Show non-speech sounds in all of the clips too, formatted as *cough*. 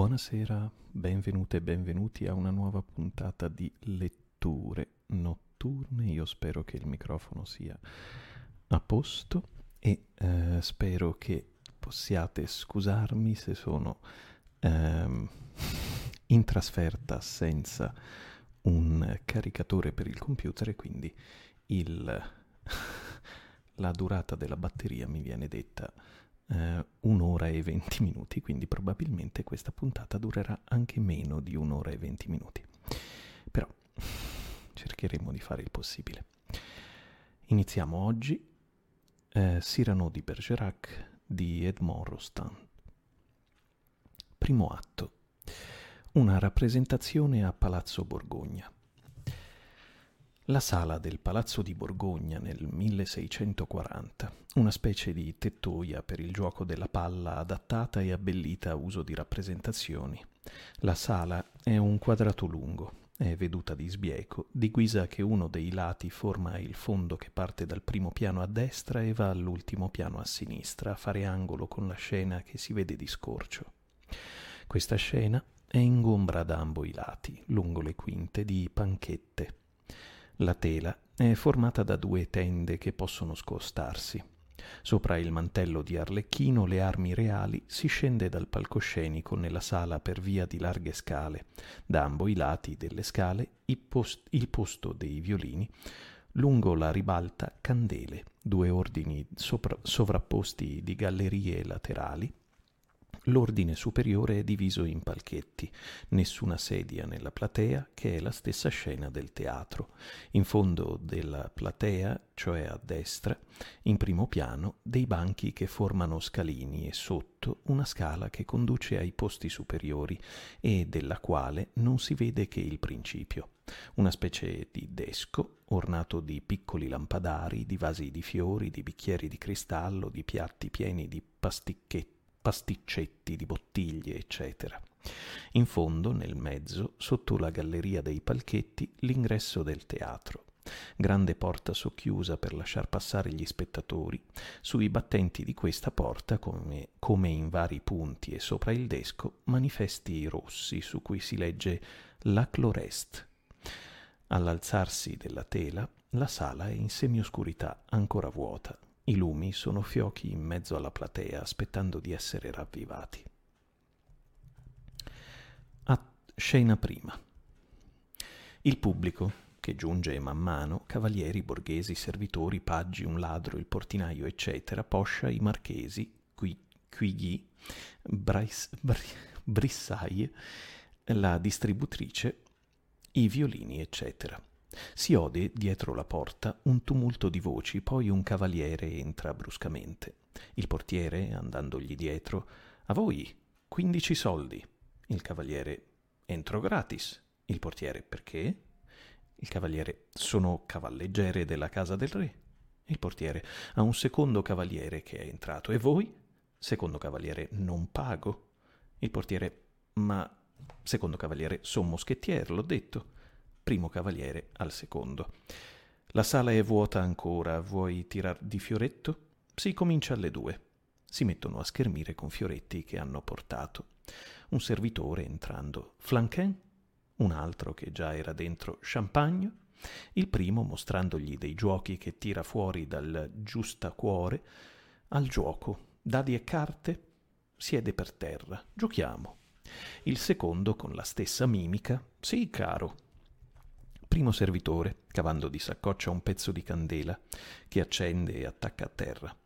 Buonasera, benvenute e benvenuti a una nuova puntata di letture notturne. Io spero che il microfono sia a posto e eh, spero che possiate scusarmi se sono ehm, *laughs* in trasferta senza un caricatore per il computer e quindi il, *laughs* la durata della batteria mi viene detta eh, un'ora e venti minuti, quindi probabilmente questa puntata durerà anche meno di un'ora e venti minuti. Però cercheremo di fare il possibile. Iniziamo oggi eh, Cyrano di Bergerac di Edmond Rostand. Primo atto. Una rappresentazione a Palazzo Borgogna. La sala del Palazzo di Borgogna nel 1640, una specie di tettoia per il gioco della palla adattata e abbellita a uso di rappresentazioni. La sala è un quadrato lungo, è veduta di sbieco, di guisa che uno dei lati forma il fondo che parte dal primo piano a destra e va all'ultimo piano a sinistra, a fare angolo con la scena che si vede di scorcio. Questa scena è ingombra da ambo i lati, lungo le quinte, di panchette la tela è formata da due tende che possono scostarsi. Sopra il mantello di Arlecchino le armi reali si scende dal palcoscenico nella sala per via di larghe scale. Da ambo i lati delle scale il, post- il posto dei violini, lungo la ribalta candele, due ordini sopra- sovrapposti di gallerie laterali, L'ordine superiore è diviso in palchetti, nessuna sedia nella platea, che è la stessa scena del teatro. In fondo della platea, cioè a destra, in primo piano, dei banchi che formano scalini e sotto una scala che conduce ai posti superiori e della quale non si vede che il principio. Una specie di desco ornato di piccoli lampadari, di vasi di fiori, di bicchieri di cristallo, di piatti pieni di pasticchetti pasticcetti di bottiglie, eccetera. In fondo, nel mezzo, sotto la galleria dei palchetti, l'ingresso del teatro. Grande porta socchiusa per lasciar passare gli spettatori. Sui battenti di questa porta, come, come in vari punti e sopra il desco, manifesti rossi su cui si legge La Clorest. All'alzarsi della tela, la sala è in semioscurità ancora vuota. I lumi sono fiochi in mezzo alla platea aspettando di essere ravvivati. A scena prima. Il pubblico, che giunge man mano, cavalieri, borghesi, servitori, paggi, un ladro, il portinaio, eccetera, poscia i marchesi, qui, Quigli, Bris, Brissaille, la distributrice, i violini, eccetera. Si ode dietro la porta un tumulto di voci, poi un cavaliere entra bruscamente. Il portiere, andandogli dietro, a voi quindici soldi. Il cavaliere, entro gratis. Il portiere, perché? Il cavaliere, sono cavalleggere della casa del re. Il portiere, ha un secondo cavaliere che è entrato. E voi? Secondo cavaliere, non pago. Il portiere, ma secondo cavaliere, son moschettiere, l'ho detto primo cavaliere al secondo. La sala è vuota ancora, vuoi tirar di fioretto? Si comincia alle due. Si mettono a schermire con fioretti che hanno portato. Un servitore entrando. Flanquin? Un altro che già era dentro champagne? Il primo mostrandogli dei giochi che tira fuori dal giusta cuore. Al gioco. Dadi e carte? Siede per terra. Giochiamo. Il secondo con la stessa mimica. Sì, caro, primo servitore, cavando di saccoccia un pezzo di candela, che accende e attacca a terra.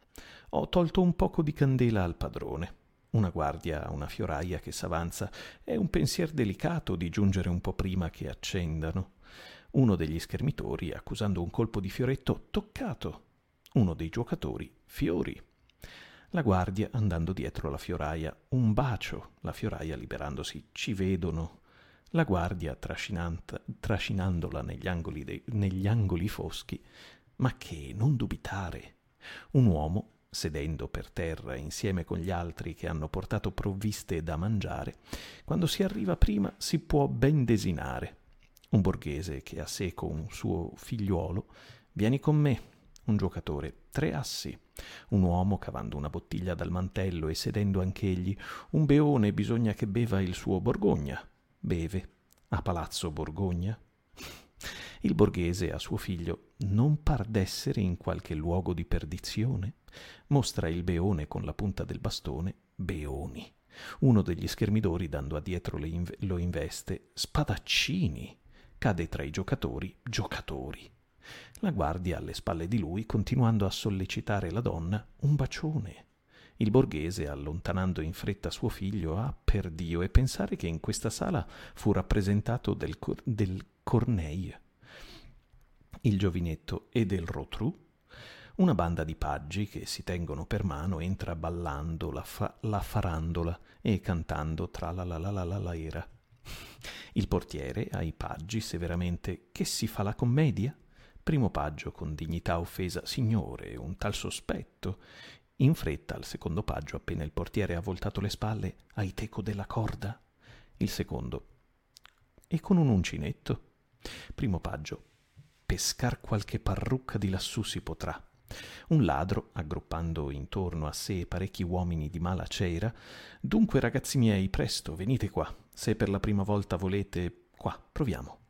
Ho tolto un poco di candela al padrone. Una guardia una fioraia che s'avanza. È un pensier delicato di giungere un po' prima che accendano. Uno degli schermitori, accusando un colpo di fioretto, toccato. Uno dei giocatori, fiori. La guardia andando dietro la fioraia, un bacio. La fioraia liberandosi, ci vedono la guardia trascinandola negli angoli, dei, negli angoli foschi, ma che non dubitare. Un uomo, sedendo per terra insieme con gli altri che hanno portato provviste da mangiare, quando si arriva prima si può ben desinare. Un borghese che ha seco un suo figliuolo, vieni con me, un giocatore, tre assi, un uomo cavando una bottiglia dal mantello e sedendo anch'egli, un beone bisogna che beva il suo Borgogna. Beve. A Palazzo Borgogna? Il borghese a suo figlio non par d'essere in qualche luogo di perdizione? Mostra il beone con la punta del bastone, beoni. Uno degli schermidori, dando addietro inv- lo investe, spadaccini. Cade tra i giocatori, giocatori. La guardia alle spalle di lui, continuando a sollecitare la donna, un bacione. Il borghese, allontanando in fretta suo figlio, ah, per Dio, e pensare che in questa sala fu rappresentato del, cor- del Corneille, il giovinetto e del Rotru, una banda di paggi che si tengono per mano entra ballando la, fa- la farandola e cantando tra la la la la la la era. Il portiere ai paggi severamente che si fa la commedia? Primo paggio con dignità offesa, signore, un tal sospetto. In fretta al secondo paggio, appena il portiere ha voltato le spalle, hai teco della corda? Il secondo. E con un uncinetto? Primo paggio. Pescar qualche parrucca di lassù si potrà. Un ladro, aggruppando intorno a sé parecchi uomini di mala cera, dunque ragazzi miei, presto, venite qua. Se per la prima volta volete, qua, proviamo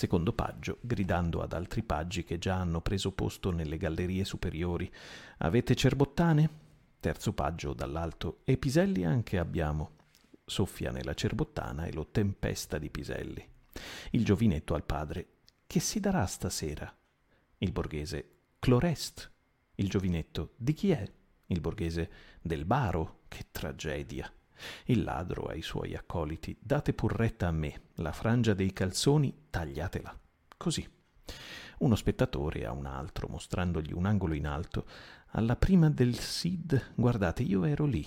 secondo paggio, gridando ad altri paggi che già hanno preso posto nelle gallerie superiori. Avete cerbottane? Terzo paggio dall'alto. E piselli anche abbiamo. Soffia nella cerbottana e lo tempesta di piselli. Il giovinetto al padre. Che si darà stasera? Il borghese. Clorest. Il giovinetto. Di chi è? Il borghese. Del baro. Che tragedia. Il ladro ai suoi accoliti, date pur retta a me, la frangia dei calzoni tagliatela. Così. Uno spettatore a un altro, mostrandogli un angolo in alto, alla prima del Sid, guardate, io ero lì.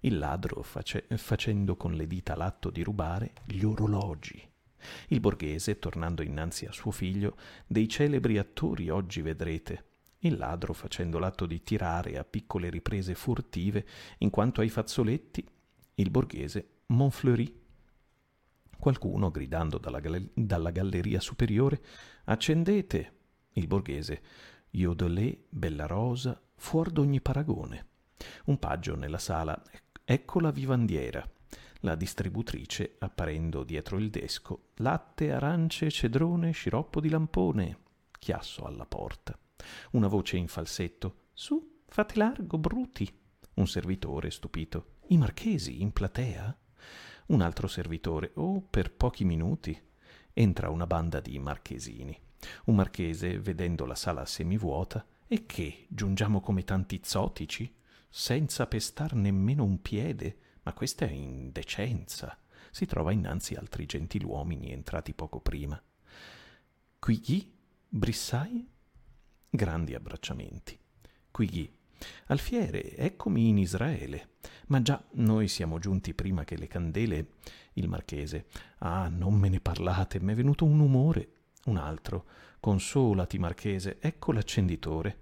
Il ladro face- facendo con le dita l'atto di rubare gli orologi. Il borghese, tornando innanzi a suo figlio, dei celebri attori oggi vedrete. Il ladro facendo l'atto di tirare a piccole riprese furtive, in quanto ai fazzoletti, il borghese Montfleury. Qualcuno, gridando dalla, gall- dalla galleria superiore, accendete! Il borghese Iodelé, bella rosa, fuor d'ogni paragone. Un paggio nella sala, ecco la vivandiera. La distributrice, apparendo dietro il desco, latte, arance, cedrone, sciroppo di lampone. Chiasso alla porta. Una voce in falsetto. Su, fate largo, bruti. Un servitore, stupito. I marchesi in platea? Un altro servitore, oh, per pochi minuti. Entra una banda di marchesini. Un marchese, vedendo la sala semivuota, e che, giungiamo come tanti zotici? Senza pestar nemmeno un piede? Ma questa è indecenza. Si trova innanzi altri gentiluomini entrati poco prima. Qui chi? Brissai? Grandi abbracciamenti. Qui chi? Alfiere, eccomi in Israele. Ma già noi siamo giunti prima che le candele. Il marchese. Ah, non me ne parlate, m'è venuto un umore. Un altro. Consolati, marchese, ecco l'accenditore.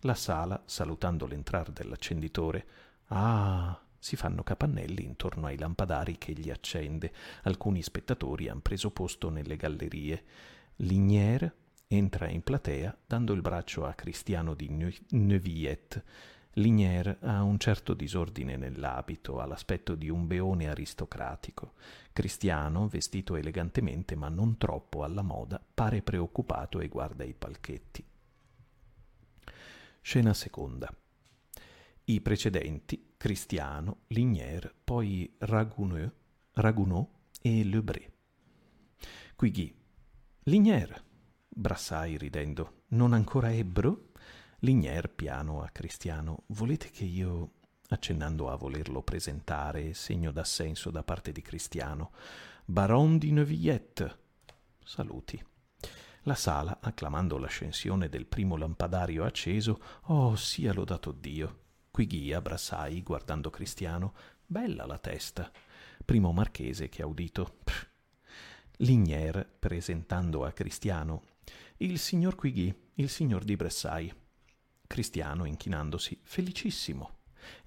La sala, salutando l'entrar dell'accenditore. Ah, si fanno capannelli intorno ai lampadari che egli accende. Alcuni spettatori han preso posto nelle gallerie. Lignier entra in platea dando il braccio a Cristiano di Neuvillette. Lignier ha un certo disordine nell'abito, ha l'aspetto di un beone aristocratico. Cristiano, vestito elegantemente ma non troppo alla moda, pare preoccupato e guarda i palchetti. Scena seconda. I precedenti, Cristiano, Lignier, poi Raguneau, Raguneau e Lebré. Quigui. Lignier, Brassai ridendo. Non ancora ebbro? Lignier piano a Cristiano. Volete che io accennando a volerlo presentare, segno d'assenso da parte di Cristiano. Baron di Neuvillette. Saluti. La sala, acclamando l'ascensione del primo lampadario acceso, oh, sia lodato Dio. Qui Ghia, Brassai, guardando Cristiano, bella la testa. Primo marchese che ha udito. Pff. Lignier, presentando a Cristiano, il signor Quigui, il signor di Bressai. Cristiano, inchinandosi, felicissimo.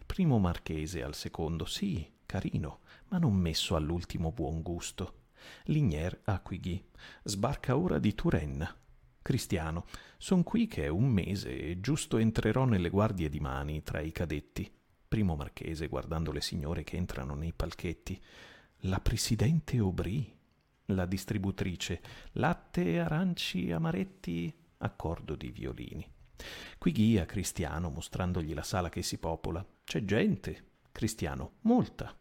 Primo marchese al secondo, sì, carino, ma non messo all'ultimo buon gusto. Lignier a Quigui. Sbarca ora di Touraine. Cristiano, son qui che è un mese e giusto entrerò nelle guardie di mani tra i cadetti. Primo marchese, guardando le signore che entrano nei palchetti. La presidente Aubry, la distributrice, latte, aranci, amaretti, accordo di violini. Qui guia Cristiano, mostrandogli la sala che si popola. C'è gente. Cristiano, molta.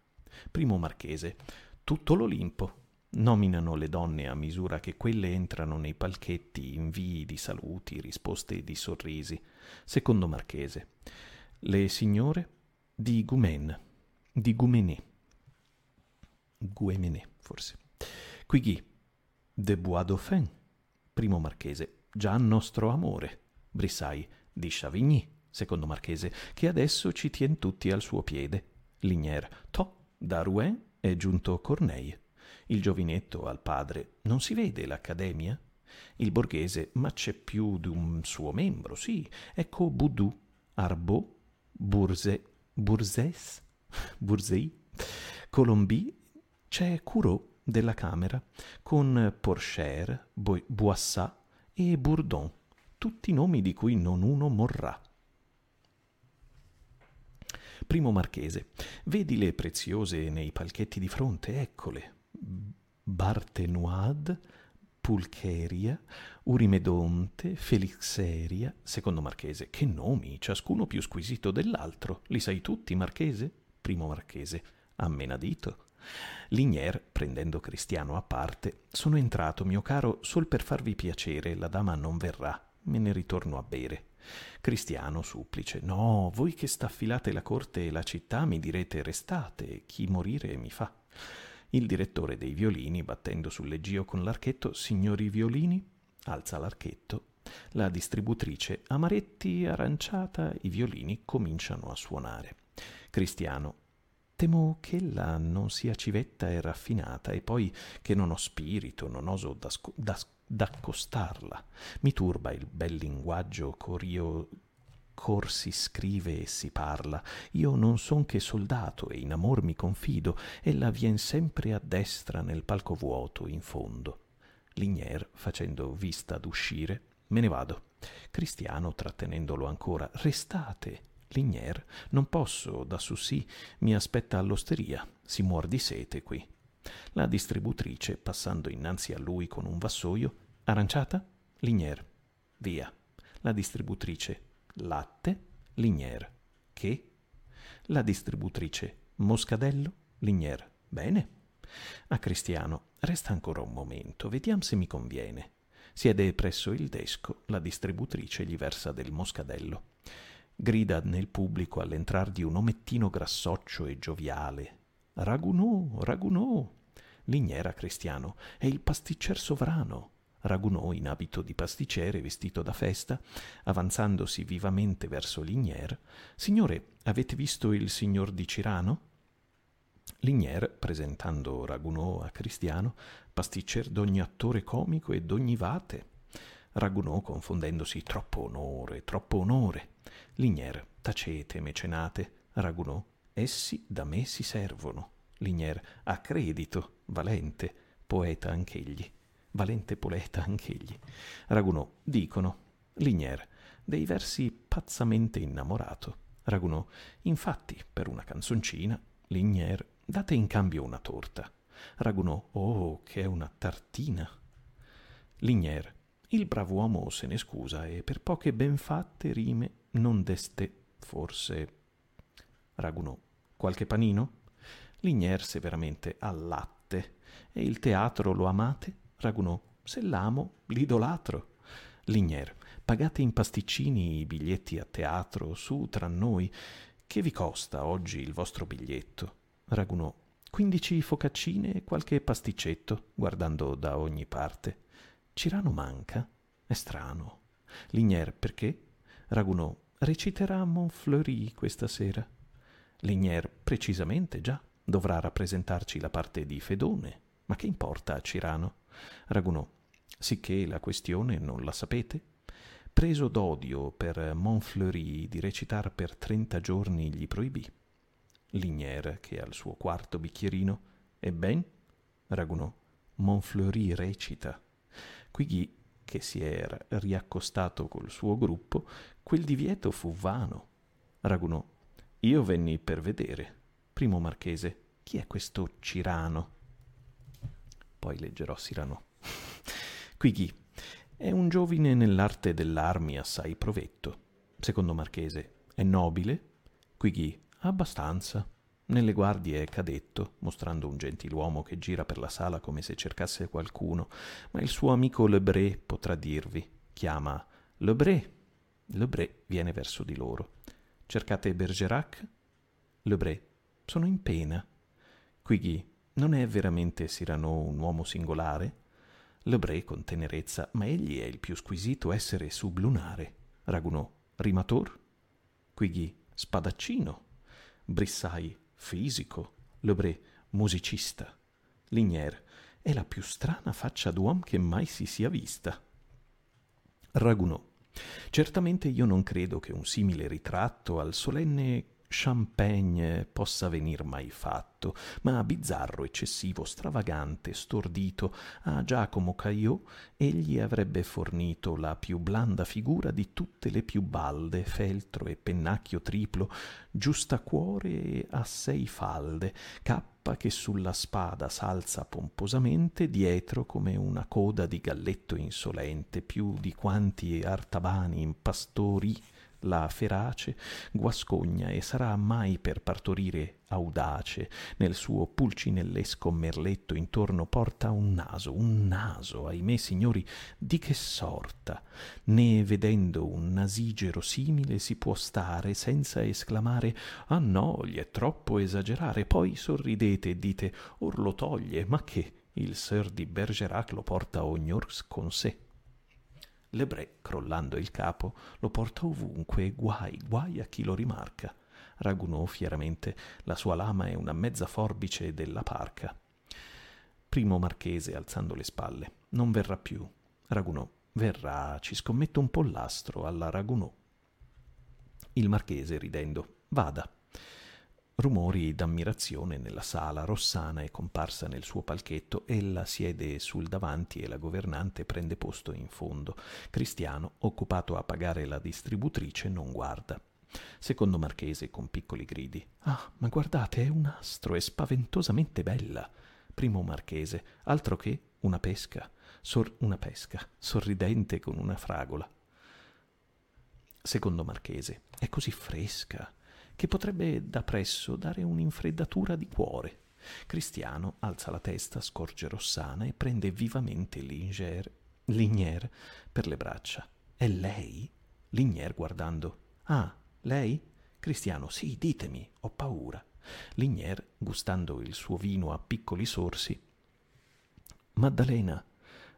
Primo marchese, tutto l'Olimpo. Nominano le donne a misura che quelle entrano nei palchetti invii di saluti, risposte di sorrisi. Secondo marchese. Le signore di Gumen, di Gumenè. Guemenè, forse. Quighi, de Bois Dauphin. Primo marchese. Già nostro amore. Brissai, di Chavigny. Secondo marchese, che adesso ci tien tutti al suo piede. Lignier, to, da Rouen è giunto Corneille. Il giovinetto al padre non si vede l'accademia? Il borghese, ma c'è più di un suo membro, sì. Ecco Boudou, Arbot, Burze, Burzès, Burzei, Colombi, c'è Courot della Camera, con Porcher, Boissat e Bourdon, tutti nomi di cui non uno morrà. Primo marchese, vedi le preziose nei palchetti di fronte, eccole, Bartenoide, Pulcheria, Urimedonte, Felixeria, secondo marchese. Che nomi, ciascuno più squisito dell'altro. Li sai tutti, marchese? Primo marchese. A menadito. Lignier, prendendo Cristiano a parte, sono entrato, mio caro, sol per farvi piacere, la dama non verrà, me ne ritorno a bere. Cristiano supplice, no, voi che staffilate la corte e la città mi direte restate, chi morire mi fa. Il direttore dei violini, battendo sul leggio con l'archetto, signori violini, alza l'archetto. La distributrice, amaretti, aranciata, i violini cominciano a suonare. Cristiano, temo che ella non sia civetta e raffinata e poi che non ho spirito, non oso d'accostarla. Mi turba il bel linguaggio corio cor si scrive e si parla. Io non son che soldato e in amor mi confido, ella vien sempre a destra nel palco vuoto in fondo. Lignier, facendo vista d'uscire, me ne vado. Cristiano, trattenendolo ancora, restate. Lignier, non posso, da su sì, mi aspetta all'osteria, si muor di sete qui. La distributrice, passando innanzi a lui con un vassoio, aranciata? Lignier, via. La distributrice, latte, Lignier. Che? La distributrice Moscadello, Lignier. Bene. A Cristiano, resta ancora un momento, vediamo se mi conviene. Siede presso il desco, la distributrice gli versa del moscadello. Grida nel pubblico all'entrar di un omettino grassoccio e gioviale. Ragunò, Ragunò! Lignera Cristiano, è il pasticcer sovrano. Ragunò in abito di pasticcere vestito da festa, avanzandosi vivamente verso Lignier. Signore, avete visto il signor di Cirano? Lignier, presentando Ragunò a Cristiano, pasticcer d'ogni attore comico e d'ogni vate. Ragunò confondendosi troppo onore, troppo onore. Lignier, tacete, mecenate. Ragunò, essi da me si servono. Lignier, a credito, valente, poeta anch'egli valente poeta anch'egli. Ragunò, dicono, Lignier, dei versi pazzamente innamorato. Ragunò, infatti, per una canzoncina, Lignier, date in cambio una torta. Ragunò, oh, che è una tartina. Lignier, il bravo uomo se ne scusa e per poche ben fatte rime non deste, forse. Ragunò, qualche panino? Lignier severamente al latte. E il teatro lo amate? Ragunò, se l'amo, l'idolatro. Lignier, pagate in pasticcini i biglietti a teatro, su tra noi. Che vi costa oggi il vostro biglietto? Ragunò, quindici focaccine e qualche pasticcetto, guardando da ogni parte. Cirano manca? È strano. Lignier, perché? Ragunò, reciterà Montfleury questa sera. Lignier, precisamente già, dovrà rappresentarci la parte di Fedone. Ma che importa a Cirano? Ragunò, sicché la questione non la sapete? Preso d'odio per Montfleury di recitar per trenta giorni gli proibì. Lignier, che al suo quarto bicchierino, ebben? Ragunò, Montfleury recita. Quigli che si era riaccostato col suo gruppo, quel divieto fu vano. Ragunò. Io venni per vedere. Primo marchese. Chi è questo Cirano? Poi leggerò Sirano. *laughs* Qui chi? È un giovine nell'arte dell'armi assai provetto. Secondo marchese. È nobile? Qui chi? Abbastanza. Nelle guardie è cadetto, mostrando un gentiluomo che gira per la sala come se cercasse qualcuno, ma il suo amico Lebré potrà dirvi. Chiama Lebré. Lebré viene verso di loro. Cercate Bergerac? Lebré. Sono in pena. Quigui. Non è veramente Cyrano un uomo singolare? Lebré con tenerezza, ma egli è il più squisito essere sublunare. Ragunò. Rimator? Quigui. Spadaccino. Brissai fisico, Lebré, musicista. Lignier, è la più strana faccia d'uomo che mai si sia vista. Ragunò, certamente io non credo che un simile ritratto al solenne champagne possa venir mai fatto, ma bizzarro, eccessivo, stravagante, stordito, a Giacomo Caillot egli avrebbe fornito la più blanda figura di tutte le più balde, feltro e pennacchio triplo, giustacuore a sei falde, cappa che sulla spada s'alza pomposamente, dietro come una coda di galletto insolente, più di quanti artabani in pastori la ferace guascogna e sarà mai per partorire audace. Nel suo pulcinellesco merletto intorno porta un naso un naso ahimè signori di che sorta. Né vedendo un nasigero simile si può stare senza esclamare ah no gli è troppo esagerare. Poi sorridete e dite or lo toglie ma che? Il ser di bergerac lo porta ognor con sé Lebré, crollando il capo, lo porta ovunque e guai, guai a chi lo rimarca. Ragunò fieramente, la sua lama è una mezza forbice della parca. Primo marchese, alzando le spalle, non verrà più. Ragunò, verrà, ci scommetto un pollastro alla Ragunò. Il marchese, ridendo, vada. Rumori d'ammirazione nella sala. Rossana è comparsa nel suo palchetto. Ella siede sul davanti e la governante prende posto in fondo. Cristiano, occupato a pagare la distributrice, non guarda. Secondo Marchese, con piccoli gridi. Ah, ma guardate, è un astro, è spaventosamente bella. Primo Marchese, altro che una pesca. Sor- una pesca, sorridente con una fragola. Secondo Marchese, è così fresca che potrebbe da presso dare un'infreddatura di cuore. Cristiano alza la testa, scorge Rossana e prende vivamente Linger, Lignier per le braccia. È lei? Lignier guardando. Ah, lei? Cristiano, sì, ditemi, ho paura. Lignier, gustando il suo vino a piccoli sorsi. Maddalena,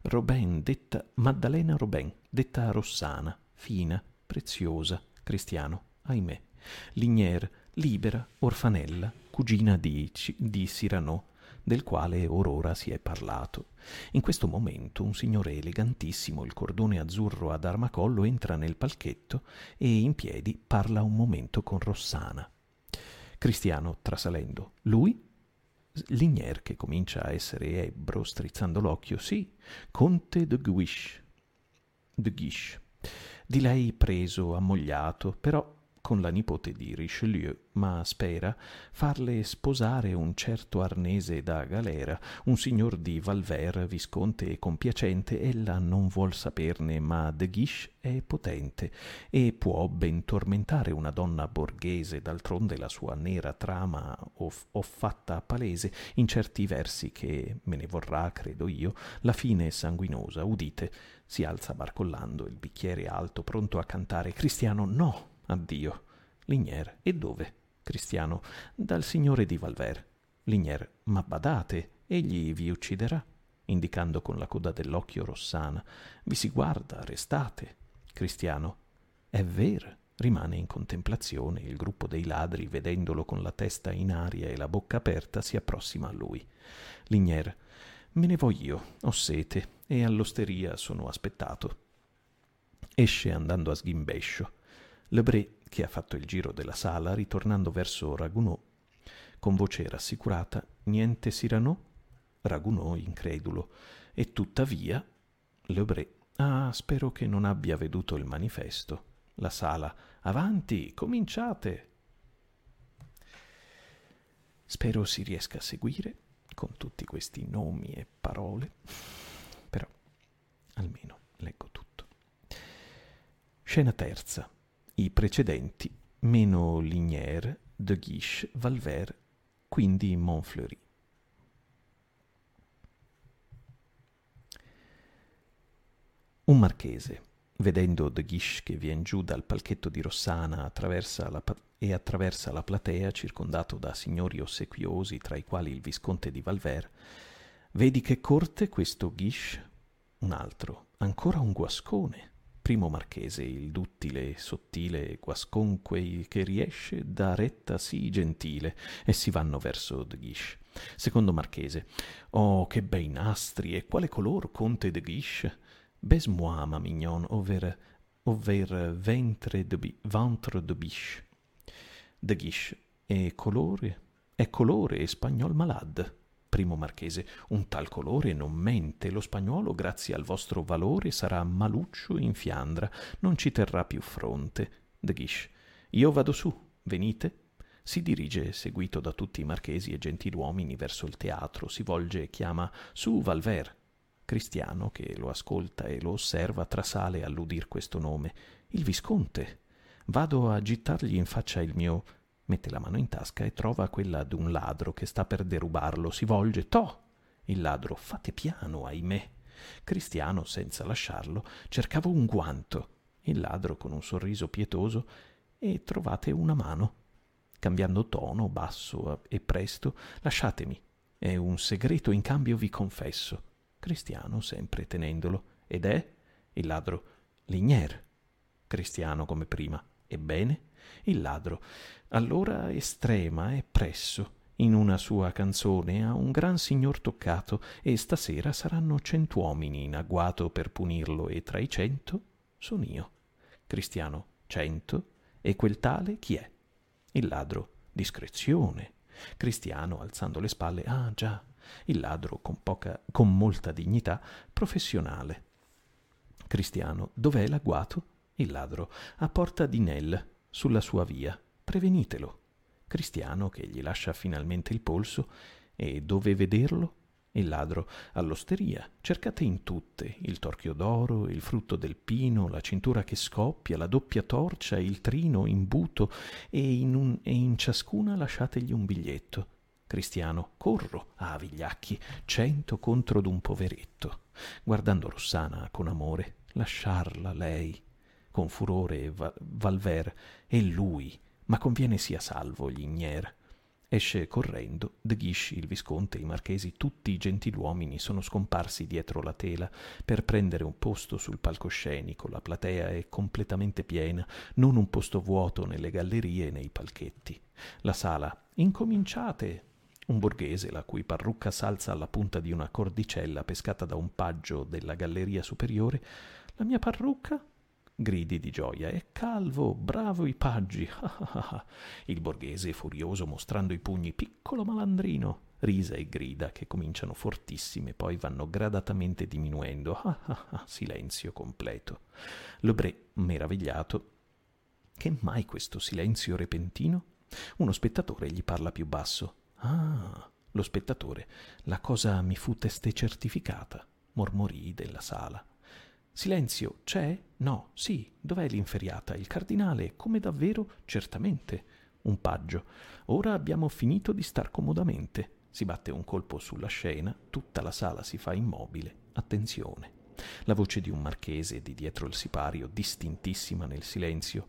Robin, detta Maddalena Robin, detta Rossana, fina, preziosa. Cristiano, ahimè. Lignier, libera, orfanella, cugina di, di Cyrano, del quale orora si è parlato. In questo momento un signore elegantissimo, il cordone azzurro ad armacollo, entra nel palchetto e in piedi parla un momento con Rossana. Cristiano, trasalendo, lui? Lignier, che comincia a essere ebbro, strizzando l'occhio, sì, conte de Guiche. De Guiche. Di lei preso, ammogliato, però con la nipote di Richelieu, ma spera farle sposare un certo arnese da galera, un signor di Valver, visconte e compiacente, ella non vuol saperne, ma De Guiche è potente e può ben tormentare una donna borghese, d'altronde la sua nera trama ho, fatta palese in certi versi che, me ne vorrà, credo io, la fine sanguinosa, udite, si alza barcollando, il bicchiere alto, pronto a cantare. Cristiano no, Addio. Lignier, e dove? Cristiano, dal signore di Valver. Lignier, ma badate, egli vi ucciderà, indicando con la coda dell'occhio Rossana. Vi si guarda, restate. Cristiano, è vero. Rimane in contemplazione, il gruppo dei ladri, vedendolo con la testa in aria e la bocca aperta, si approssima a lui. Lignier, me ne voglio, ho sete, e all'osteria sono aspettato. Esce andando a sghimbescio. Lebré, che ha fatto il giro della sala, ritornando verso Ragunò, con voce rassicurata, niente Cyrano? Ragunò incredulo. E tuttavia, Lebré Ah, spero che non abbia veduto il manifesto. La sala. Avanti, cominciate. Spero si riesca a seguire con tutti questi nomi e parole, però almeno leggo tutto. Scena terza. I precedenti meno Lignière, De Guiche, Valvert, quindi Montfleury. Un marchese, vedendo De Guiche che vien giù dal palchetto di Rossana attraversa la, e attraversa la platea circondato da signori ossequiosi, tra i quali il visconte di Valver. Vedi che corte questo Guiche? Un altro, ancora un guascone. Primo marchese, il duttile, sottile guasconque che riesce da retta sì gentile, e si vanno verso de Guiche. Secondo marchese, oh che bei nastri, e quale color, conte de Guiche? Bes-moi, ma mignon, over, over ventre de, bi, ventre de biche de Guiche. E colore? È colore e spagnol malad. Primo marchese, un tal colore non mente, lo spagnolo, grazie al vostro valore, sarà maluccio in Fiandra, non ci terrà più fronte. De Guiche. Io vado su, venite? Si dirige, seguito da tutti i marchesi e gentiluomini, verso il teatro, si volge e chiama Su, Valver. Cristiano, che lo ascolta e lo osserva, trasale all'udir questo nome. Il Visconte. Vado a gittargli in faccia il mio. Mette la mano in tasca e trova quella d'un ladro che sta per derubarlo. Si volge. To! Il ladro. Fate piano, ahimè. Cristiano, senza lasciarlo, cercava un guanto. Il ladro, con un sorriso pietoso, e trovate una mano. Cambiando tono, basso e presto, lasciatemi. È un segreto in cambio vi confesso. Cristiano, sempre tenendolo. Ed è? Il ladro. Lignier. Cristiano come prima. Ebbene, il ladro, allora estrema e presso, in una sua canzone a un gran signor toccato, e stasera saranno cent'uomini in agguato per punirlo, e tra i cento son io. Cristiano, cento, e quel tale chi è? Il ladro, discrezione. Cristiano, alzando le spalle, ah già, il ladro con, poca, con molta dignità, professionale. Cristiano, dov'è l'agguato? Il ladro a porta di Nel, sulla sua via. Prevenitelo. Cristiano che gli lascia finalmente il polso e dove vederlo? Il ladro all'osteria. Cercate in tutte il torchio d'oro, il frutto del pino, la cintura che scoppia, la doppia torcia, il trino imbuto e in, un, e in ciascuna lasciategli un biglietto. Cristiano, corro, ah vigliacchi, cento contro d'un poveretto. Guardando Rossana con amore, lasciarla lei, con furore va- Valver, è lui, ma conviene sia salvo Lignier. Esce correndo, De Guiche, il visconte, i marchesi, tutti i gentiluomini sono scomparsi dietro la tela per prendere un posto sul palcoscenico. La platea è completamente piena, non un posto vuoto nelle gallerie e nei palchetti. La sala. Incominciate! Un borghese, la cui parrucca s'alza alla punta di una cordicella pescata da un paggio della galleria superiore. La mia parrucca? Gridi di gioia. È calvo, bravo i paggi. *laughs* Il borghese furioso mostrando i pugni, piccolo malandrino. Risa e grida che cominciano fortissime, poi vanno gradatamente diminuendo. Silenzio completo. Lebré, meravigliato. Che mai questo silenzio repentino? Uno spettatore gli parla più basso. Ah, lo spettatore. La cosa mi fu teste certificata, mormorì della sala. Silenzio, c'è? No, sì, dov'è l'inferiata? Il cardinale, come davvero? Certamente. Un paggio. Ora abbiamo finito di star comodamente. Si batte un colpo sulla scena, tutta la sala si fa immobile. Attenzione. La voce di un marchese di dietro il sipario, distintissima nel silenzio.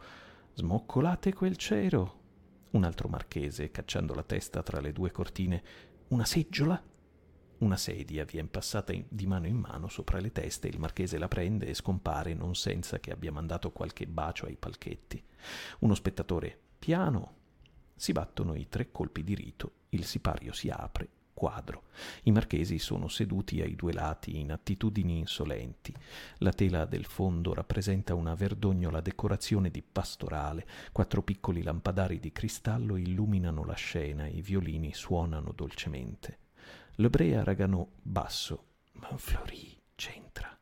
Smoccolate quel cero. Un altro marchese, cacciando la testa tra le due cortine. Una seggiola? Una sedia vien passata in, di mano in mano sopra le teste, il marchese la prende e scompare non senza che abbia mandato qualche bacio ai palchetti. Uno spettatore piano. Si battono i tre colpi di rito, il sipario si apre, quadro. I marchesi sono seduti ai due lati in attitudini insolenti. La tela del fondo rappresenta una verdognola decorazione di pastorale. Quattro piccoli lampadari di cristallo illuminano la scena, i violini suonano dolcemente. Lebrea raganò basso. Manflori c'entra.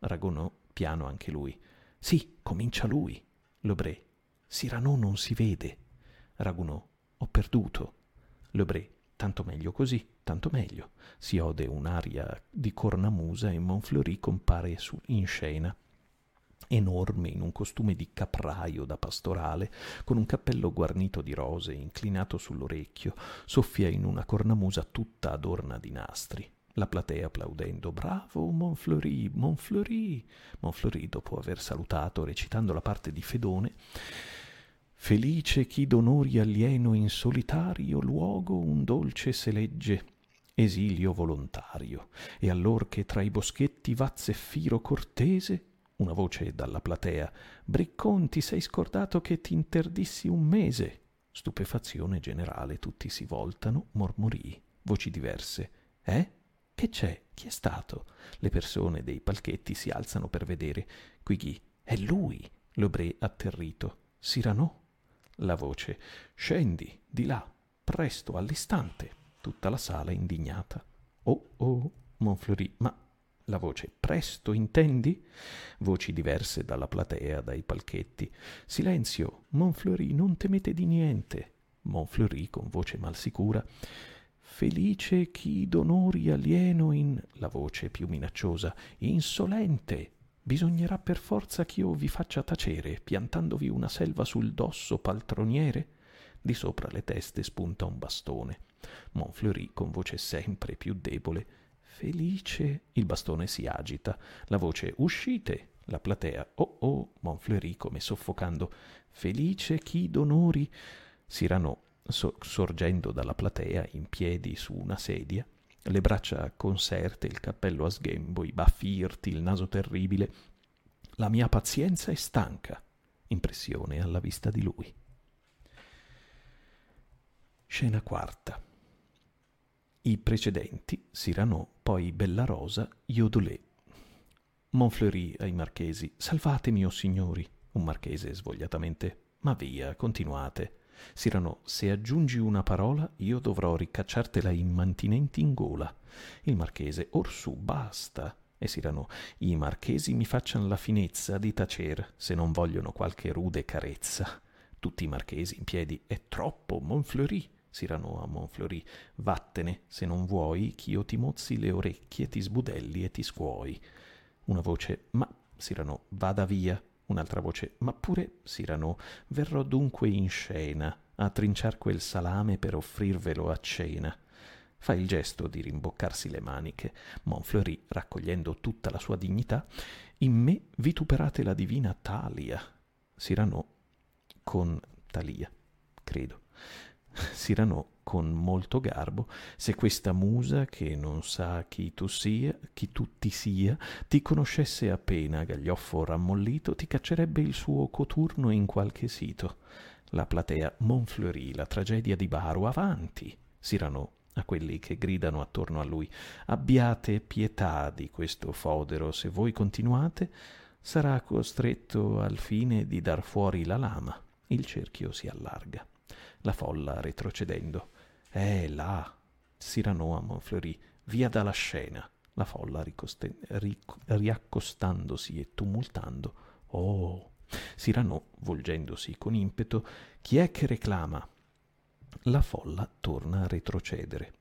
Ragonò, piano anche lui. Sì, comincia lui. Lebré. Cyrano non si vede. Ragunò. Ho perduto. Lebré. Tanto meglio così, tanto meglio. Si ode un'aria di cornamusa e Monfleury compare in scena enorme in un costume di capraio da pastorale, con un cappello guarnito di rose inclinato sull'orecchio, soffia in una cornamusa tutta adorna di nastri. La platea applaudendo Bravo Monfleury, Monfleury. Monfleury, dopo aver salutato, recitando la parte di Fedone, Felice chi d'onori alieno in solitario luogo un dolce se legge, esilio volontario, e allor che tra i boschetti va zeffiro cortese, una voce dalla platea, Briccon ti sei scordato che t'interdissi un mese. Stupefazione generale, tutti si voltano, mormorii, voci diverse. Eh? Che c'è? Chi è stato? Le persone dei palchetti si alzano per vedere. Qui chi? È lui! L'obré atterrito. Cyrano? La voce. Scendi, di là, presto, all'istante. Tutta la sala indignata. Oh, oh, Monfleury, ma la voce presto, intendi? Voci diverse dalla platea, dai palchetti. Silenzio, Monfleury, non temete di niente. Monfleury con voce malsicura. Felice chi d'onori alieno in la voce più minacciosa, insolente. Bisognerà per forza ch'io vi faccia tacere, piantandovi una selva sul dosso paltroniere? Di sopra le teste spunta un bastone. Monfleury, con voce sempre più debole, Felice. Il bastone si agita. La voce uscite. La platea. Oh oh. Monfleury come soffocando. Felice chi d'onori. Cyrano so- sorgendo dalla platea in piedi su una sedia, le braccia conserte, il cappello a sghembo, i baffi irti, il naso terribile. La mia pazienza è stanca. Impressione alla vista di lui. Scena quarta. I precedenti, Cyrano, poi Bella Rosa, Iodolet. Monfleury ai marchesi. Salvatemi, o oh signori. Un marchese svogliatamente. Ma via, continuate. Sirano, se aggiungi una parola, io dovrò ricacciartela immantinenti in gola. Il marchese, orsù, basta. E Sirano, i marchesi mi facciano la finezza di tacer, se non vogliono qualche rude carezza. Tutti i marchesi in piedi, è troppo, Monfleury. Sirano a Monfleury, vattene, se non vuoi, ch'io ti mozzi le orecchie, ti sbudelli e ti scuoi. Una voce, ma Sirano, vada via. Un'altra voce, ma pure, Sirano, verrò dunque in scena a trinciar quel salame per offrirvelo a cena. Fa il gesto di rimboccarsi le maniche. Monfleury, raccogliendo tutta la sua dignità, in me vituperate la divina Talia. Cyrano con Talia, credo. Cyrano con molto garbo, se questa musa che non sa chi tu sia, chi tu ti sia, ti conoscesse appena gaglioffo rammollito, ti caccerebbe il suo coturno in qualche sito. La platea Monfleury, la tragedia di Baro, avanti! Sirano a quelli che gridano attorno a lui. Abbiate pietà di questo fodero, se voi continuate, sarà costretto al fine di dar fuori la lama. Il cerchio si allarga. La folla retrocedendo eh, là! Cyrano a Monfleury, via dalla scena. La folla ricoste- ric- riaccostandosi e tumultando. Oh! Cyrano, volgendosi con impeto, chi è che reclama? La folla torna a retrocedere.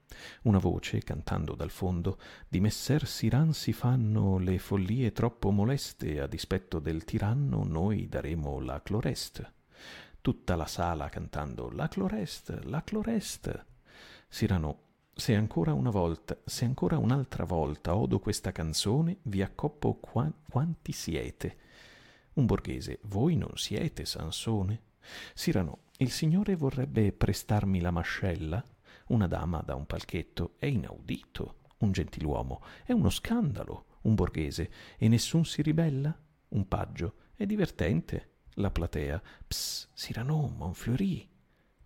Una voce, cantando dal fondo, di messer Siran si fanno le follie troppo moleste, a dispetto del tiranno noi daremo la clorest. Tutta la sala cantando la clorest, la clorest. Cyrano, se ancora una volta, se ancora un'altra volta odo questa canzone, vi accoppo qua- quanti siete. Un borghese, voi non siete Sansone? Cyrano, il signore vorrebbe prestarmi la mascella? Una dama da un palchetto, è inaudito. Un gentiluomo, è uno scandalo. Un borghese, e nessun si ribella? Un paggio, è divertente. La platea, ps, Cyrano, Monfleury.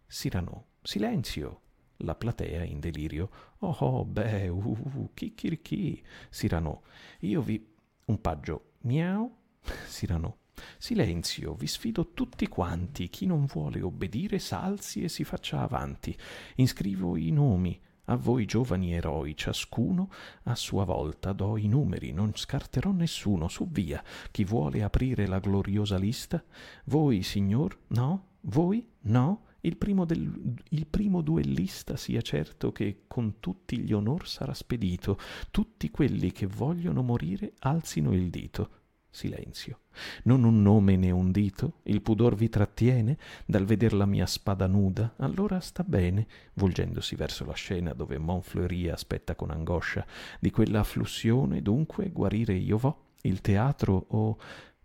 Cyrano, silenzio la platea in delirio. Oh, oh beh, uh, uh, chicchirichì. Cyrano, io vi... Un paggio, miau. *laughs* Cyrano, silenzio, vi sfido tutti quanti. Chi non vuole obbedire s'alzi e si faccia avanti. Inscrivo i nomi. A voi giovani eroi, ciascuno a sua volta do i numeri, non scarterò nessuno, su via. Chi vuole aprire la gloriosa lista? Voi, signor? No? Voi? No? Il primo, del, il primo, duellista sia certo che con tutti gli onor sarà spedito. Tutti quelli che vogliono morire alzino il dito. Silenzio. Non un nome né un dito? Il pudor vi trattiene dal veder la mia spada nuda? Allora sta bene, volgendosi verso la scena dove Monfleury aspetta con angoscia. Di quella afflussione, dunque, guarire io vo? Il teatro o,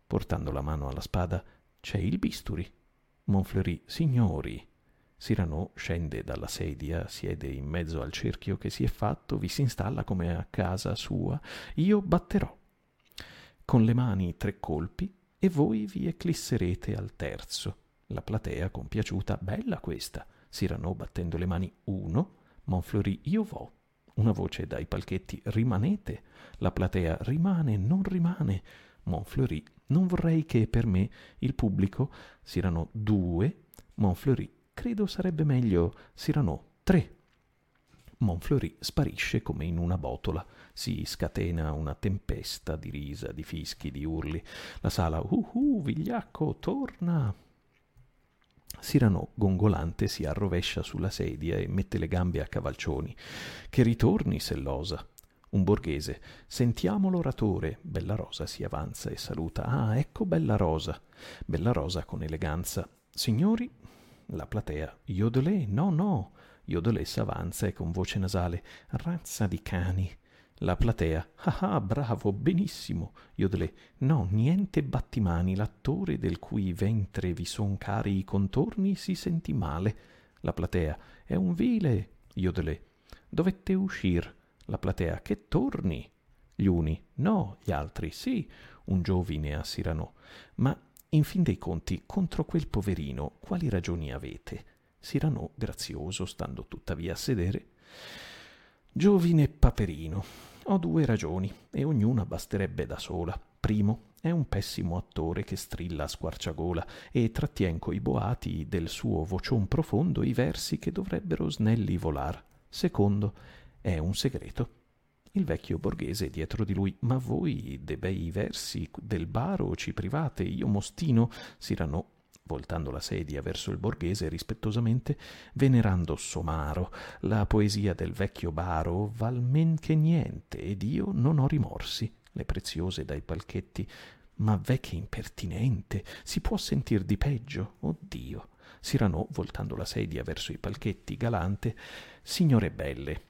portando la mano alla spada, c'è il bisturi. Monfleury, signori. Cyrano scende dalla sedia, siede in mezzo al cerchio che si è fatto, vi si installa come a casa sua. Io batterò. Con le mani tre colpi e voi vi eclisserete al terzo. La platea compiaciuta, bella questa. Cyrano battendo le mani uno, Monfleury io vo. Una voce dai palchetti rimanete. La platea rimane, non rimane. Monfleury non vorrei che per me il pubblico siano due, Monfleury credo sarebbe meglio Cyrano tre. Monfleury sparisce come in una botola, si scatena una tempesta di risa, di fischi, di urli. La sala, uh uh, vigliacco, torna! Cyrano, gongolante, si arrovescia sulla sedia e mette le gambe a cavalcioni. Che ritorni, Sellosa! Un borghese. Sentiamo l'oratore. Bella Rosa si avanza e saluta. Ah, ecco Bella Rosa. Bella Rosa con eleganza. Signori, la platea. Yodelé, no, no. Yodelé s'avanza e con voce nasale. Razza di cani. La platea. Ah, ah, bravo, benissimo. Yodelé. No, niente battimani. L'attore del cui ventre vi son cari i contorni si senti male. La platea. È un vile. Yodelé. Dovette uscir. La platea che torni. Gli uni no, gli altri sì, un giovine a Sirano. Ma in fin dei conti, contro quel poverino, quali ragioni avete? Sirano, grazioso, stando tuttavia a sedere. Giovine Paperino, ho due ragioni, e ognuna basterebbe da sola. Primo, è un pessimo attore che strilla a squarciagola e trattien coi boati del suo vocion profondo i versi che dovrebbero snelli volar. Secondo, è un segreto. Il vecchio borghese dietro di lui, ma voi de bei versi del baro ci private, io mostino, Sirano, voltando la sedia verso il borghese rispettosamente, venerando somaro, la poesia del vecchio baro val men che niente, ed io non ho rimorsi, le preziose dai palchetti, ma ve che impertinente, si può sentir di peggio, oh Dio. Sirano, voltando la sedia verso i palchetti, galante, signore belle,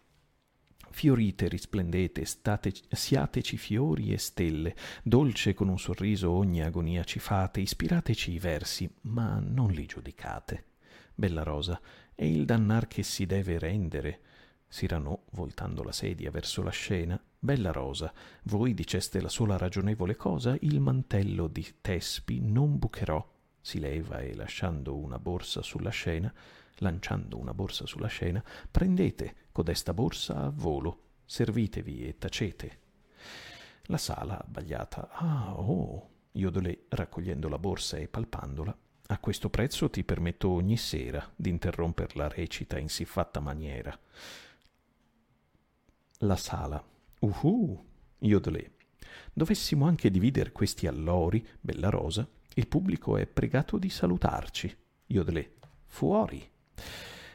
fiorite, risplendete, state, siateci fiori e stelle, dolce con un sorriso ogni agonia ci fate, ispirateci i versi, ma non li giudicate. Bella rosa, è il dannar che si deve rendere. Cyrano, voltando la sedia verso la scena, Bella rosa, voi diceste la sola ragionevole cosa, il mantello di Tespi non bucherò. Si leva e lasciando una borsa sulla scena, lanciando una borsa sulla scena, prendete codesta borsa a volo, servitevi e tacete. La sala abbagliata. Ah, oh! Iodolè, raccogliendo la borsa e palpandola, a questo prezzo ti permetto ogni sera d'interromper la recita in siffatta maniera. La sala. Uhu! Iodolè. Dovessimo anche dividere questi allori, bella rosa, il pubblico è pregato di salutarci. Iodolè. Fuori!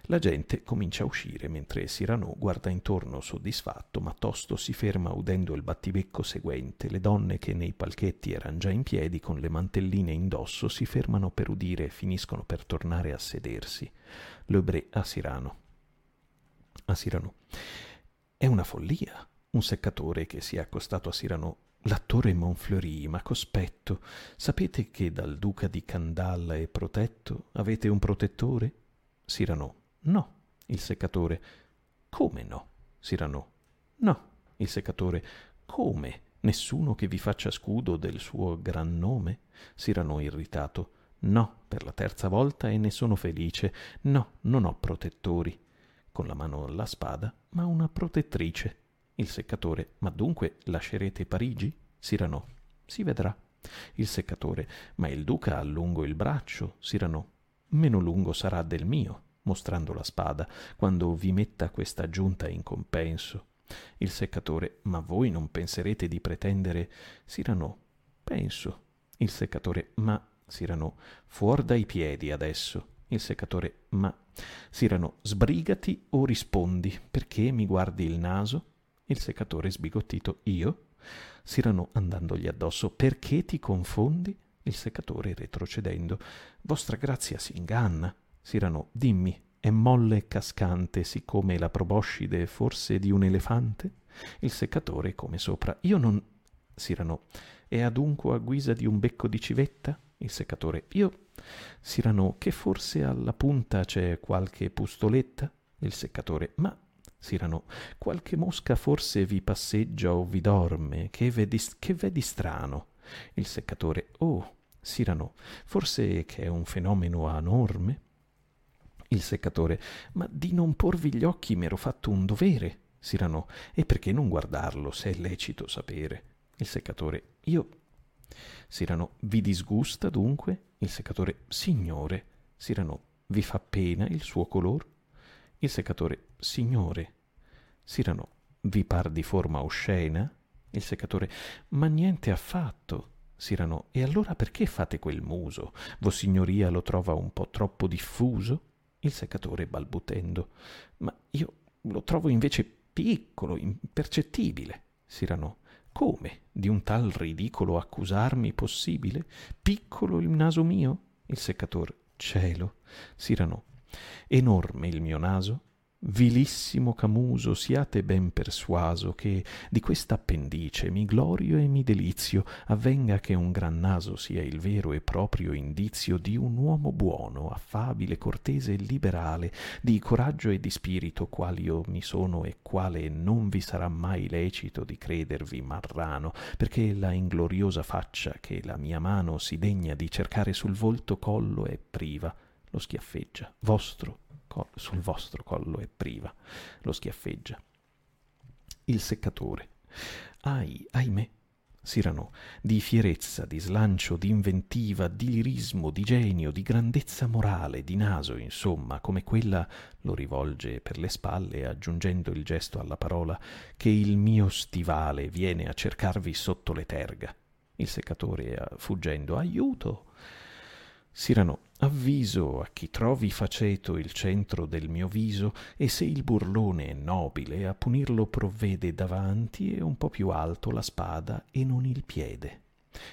La gente comincia a uscire mentre Cyrano guarda intorno soddisfatto, ma tosto si ferma udendo il battibecco seguente. Le donne che nei palchetti erano già in piedi con le mantelline indosso si fermano per udire e finiscono per tornare a sedersi. Lebré a Cyrano. A Cyrano. È una follia. Un seccatore che si è accostato a Cyrano L'attore Monfleury, ma cospetto, sapete che dal duca di Candalla è protetto? Avete un protettore? Cyrano. No. Il seccatore. Come no? Cyrano. No. Il seccatore. Come? Nessuno che vi faccia scudo del suo gran nome? Cyrano irritato. No, per la terza volta e ne sono felice. No, non ho protettori. Con la mano alla spada, ma una protettrice. Il seccatore. Ma dunque lascerete Parigi? Cyrano. Si vedrà. Il seccatore. Ma il duca ha lungo il braccio. Cyrano. Meno lungo sarà del mio. mostrando la spada, quando vi metta questa giunta in compenso. Il seccatore, ma voi non penserete di pretendere? Sirano, penso. Il seccatore, ma Sirano, fuor dai piedi adesso. Il seccatore, ma Sirano, sbrigati o rispondi, perché mi guardi il naso? Il seccatore sbigottito, io? Sirano, andandogli addosso, perché ti confondi? Il seccatore retrocedendo, vostra grazia si inganna. Sirano, dimmi, è molle e cascante, siccome la proboscide forse di un elefante? Il seccatore, come sopra, io non... Sirano, è adunque a guisa di un becco di civetta? Il seccatore, io... Sirano, che forse alla punta c'è qualche pustoletta? Il seccatore, ma... Sirano, qualche mosca forse vi passeggia o vi dorme, che vedi, che vedi strano? Il seccatore, oh, Sirano, forse che è un fenomeno anorme? Il seccatore, ma di non porvi gli occhi m'ero fatto un dovere. Sirano, e perché non guardarlo se è lecito sapere? Il seccatore, io... Sirano, vi disgusta dunque? Il seccatore, signore. Sirano, vi fa pena il suo color? Il seccatore, signore. Sirano, vi par di forma oscena? Il seccatore, ma niente affatto. Sirano, e allora perché fate quel muso? Vossignoria lo trova un po' troppo diffuso? Il seccatore balbutendo, ma io lo trovo invece piccolo, impercettibile. Sirano, come? Di un tal ridicolo accusarmi possibile? Piccolo il naso mio? Il seccatore, cielo. Sirano, enorme il mio naso? Vilissimo Camuso, siate ben persuaso che di questa appendice mi glorio e mi delizio, avvenga che un gran naso sia il vero e proprio indizio di un uomo buono, affabile, cortese e liberale, di coraggio e di spirito, qual io mi sono e quale non vi sarà mai lecito di credervi marrano, perché la ingloriosa faccia che la mia mano si degna di cercare sul volto collo è priva, lo schiaffeggia, vostro sul vostro collo è priva, lo schiaffeggia. Il seccatore. Ai, ahimè, Sirano, di fierezza, di slancio, di inventiva, di lirismo, di genio, di grandezza morale, di naso, insomma, come quella lo rivolge per le spalle, aggiungendo il gesto alla parola, che il mio stivale viene a cercarvi sotto le terga. Il seccatore, fuggendo, aiuto! Sirano, avviso a chi trovi faceto il centro del mio viso, e se il burlone è nobile, a punirlo provvede davanti e un po più alto la spada e non il piede.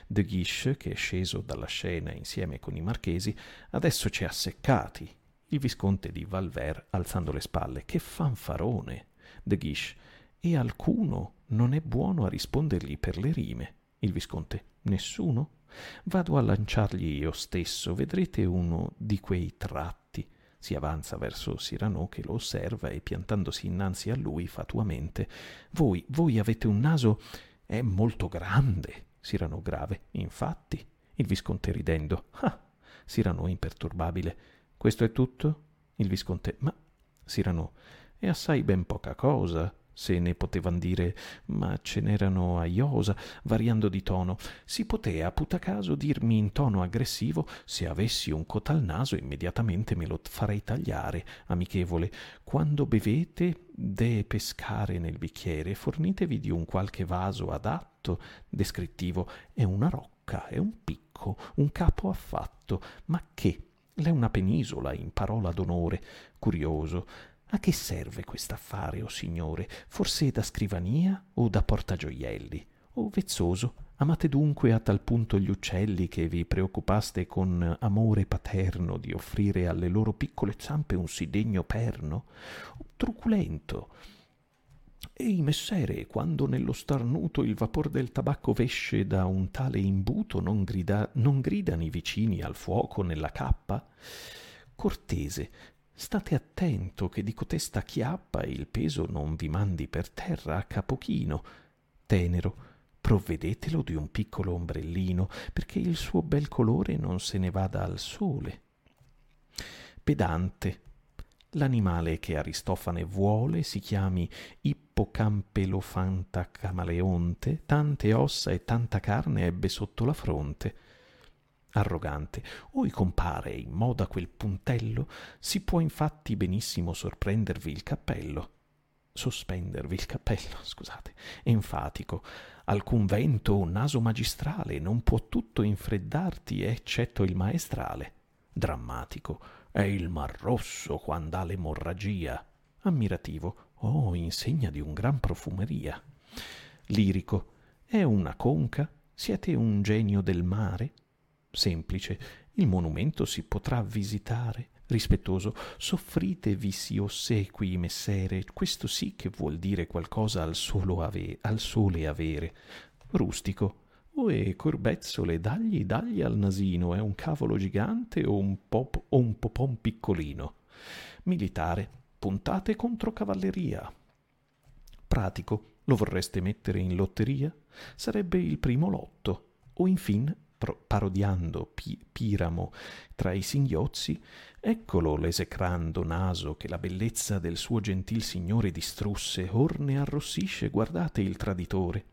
De Guiche, che è sceso dalla scena insieme con i marchesi, adesso ci ha seccati. Il visconte di Valver, alzando le spalle, che fanfarone! De Guiche, e alcuno non è buono a rispondergli per le rime. Il visconte, nessuno? Vado a lanciargli io stesso, vedrete uno di quei tratti. Si avanza verso Sirano che lo osserva e piantandosi innanzi a lui fatuamente. Voi, voi avete un naso è molto grande. Sirano grave, infatti. Il visconte ridendo. Ah! Sirano imperturbabile. Questo è tutto? Il visconte. Ma Sirano è assai ben poca cosa se ne potevan dire, ma ce n'erano a iosa, variando di tono. Si potea, puta caso, dirmi in tono aggressivo, se avessi un cotal naso immediatamente me lo farei tagliare, amichevole. Quando bevete de pescare nel bicchiere, fornitevi di un qualche vaso adatto, descrittivo. È una rocca, è un picco, un capo affatto, ma che? L'è una penisola in parola d'onore. Curioso, a che serve quest'affare, o oh signore? Forse da scrivania o da portagioielli? O oh, vezzoso, amate dunque a tal punto gli uccelli che vi preoccupaste con amore paterno di offrire alle loro piccole zampe un sì degno perno? Truculento. Ehi, messere, quando nello starnuto il vapor del tabacco vesce da un tale imbuto, non, grida, non gridano i vicini al fuoco nella cappa? Cortese, State attento che di cotesta chiappa il peso non vi mandi per terra a capochino. Tenero, provvedetelo di un piccolo ombrellino, perché il suo bel colore non se ne vada al sole. Pedante. L'animale che Aristofane vuole si chiami Ippocampelofanta camaleonte, tante ossa e tanta carne ebbe sotto la fronte. Arrogante. Oi compare, in moda quel puntello, si può infatti benissimo sorprendervi il cappello. Sospendervi il cappello, *laughs* scusate, enfatico. Alcun vento o naso magistrale non può tutto infreddarti, eccetto il maestrale. Drammatico. È il mar rosso quando ha l'emorragia. Ammirativo. Oh, insegna di un gran profumeria. Lirico. È una conca? Siete un genio del mare? Semplice. Il monumento si potrà visitare. Rispettoso. Soffritevi si ossequi, messere. Questo sì che vuol dire qualcosa al, ave- al sole avere. Rustico. Oe, corbezzole, dagli, dagli al nasino, è un cavolo gigante o un, pop, o un popon piccolino? Militare, puntate contro cavalleria. Pratico, lo vorreste mettere in lotteria? Sarebbe il primo lotto. O infine, parodiando Pi- Piramo tra i singhiozzi, eccolo l'esecrando naso che la bellezza del suo gentil signore distrusse, or ne arrossisce, guardate il traditore.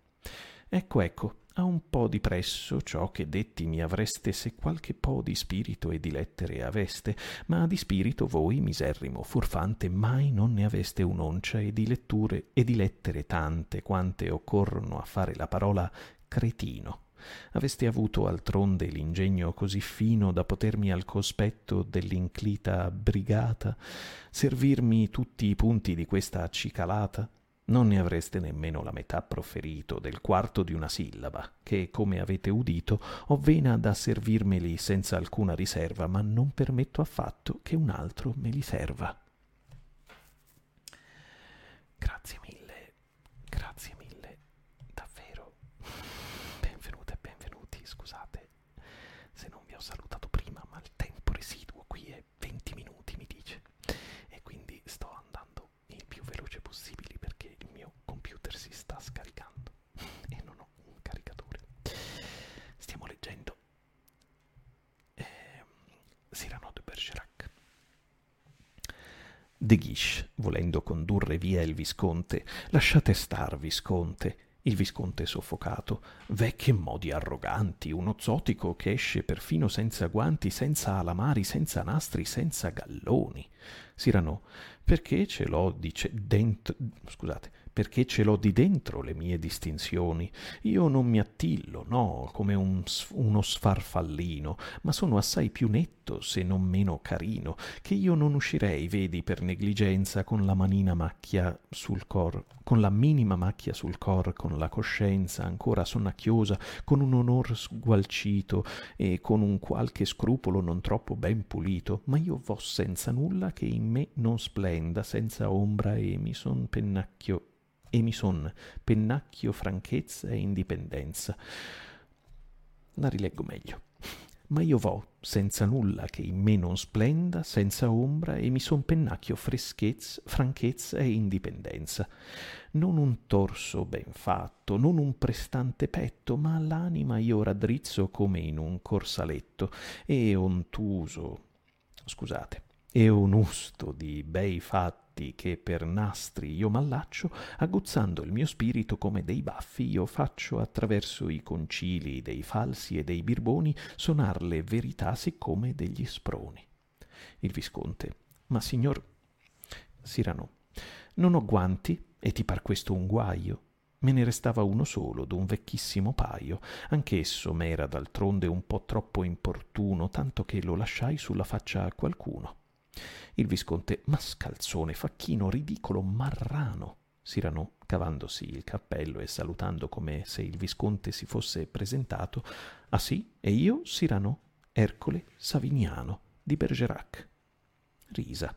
Ecco, ecco, ha un po' di presso ciò che detti mi avreste se qualche po' di spirito e di lettere aveste, ma di spirito voi, miserrimo furfante, mai non ne aveste un'oncia e di letture e di lettere tante quante occorrono a fare la parola cretino. Aveste avuto altronde l'ingegno così fino da potermi al cospetto dell'inclita brigata servirmi tutti i punti di questa accicalata? non ne avreste nemmeno la metà proferito del quarto di una sillaba, che, come avete udito, ho vena da servirmeli senza alcuna riserva, ma non permetto affatto che un altro me li serva. Grazie mille, davvero. Benvenute e benvenuti, scusate se non vi ho salutato prima, ma il tempo residuo qui è 20 minuti, mi dice, e quindi sto andando il più veloce possibile computer si sta scaricando e non ho un caricatore. Stiamo leggendo eh, Cyrano de Bergerac. De Guiche, volendo condurre via il Visconte, lasciate star, Visconte, il visconte soffocato. Vecchi modi arroganti, uno zotico che esce perfino senza guanti, senza alamari, senza nastri, senza galloni. Sirano, perché ce l'ho, dice, dentro... scusate, perché ce l'ho di dentro le mie distinzioni. Io non mi attillo, no, come un, uno sfarfallino, ma sono assai più netto, se non meno carino, che io non uscirei, vedi, per negligenza, con la manina macchia sul cor, con la minima macchia sul cor, con la coscienza ancora sonnacchiosa, con un onor sgualcito e con un qualche scrupolo non troppo ben pulito, ma io vo senza nulla che in me non splenda, senza ombra e mi son pennacchio e mi son pennacchio franchezza e indipendenza. La rileggo meglio. Ma io vo senza nulla che in me non splenda, senza ombra, e mi son pennacchio freschezza, franchezza e indipendenza. Non un torso ben fatto, non un prestante petto, ma l'anima io raddrizzo come in un corsaletto, e ontuso, scusate, e onusto di bei fatti fatti che per nastri io m'allaccio, aguzzando il mio spirito come dei baffi, io faccio attraverso i concili dei falsi e dei birboni sonar le verità siccome degli sproni. Il Visconte. Ma signor Sirano, non ho guanti e ti par questo un guaio? Me ne restava uno solo, d'un vecchissimo paio, anch'esso m'era d'altronde un po' troppo importuno, tanto che lo lasciai sulla faccia a qualcuno. Il visconte mascalzone, facchino, ridicolo, marrano. Sirano, cavandosi il cappello e salutando come se il visconte si fosse presentato. Ah sì? E io, Sirano, Ercole Saviniano, di Bergerac. Risa.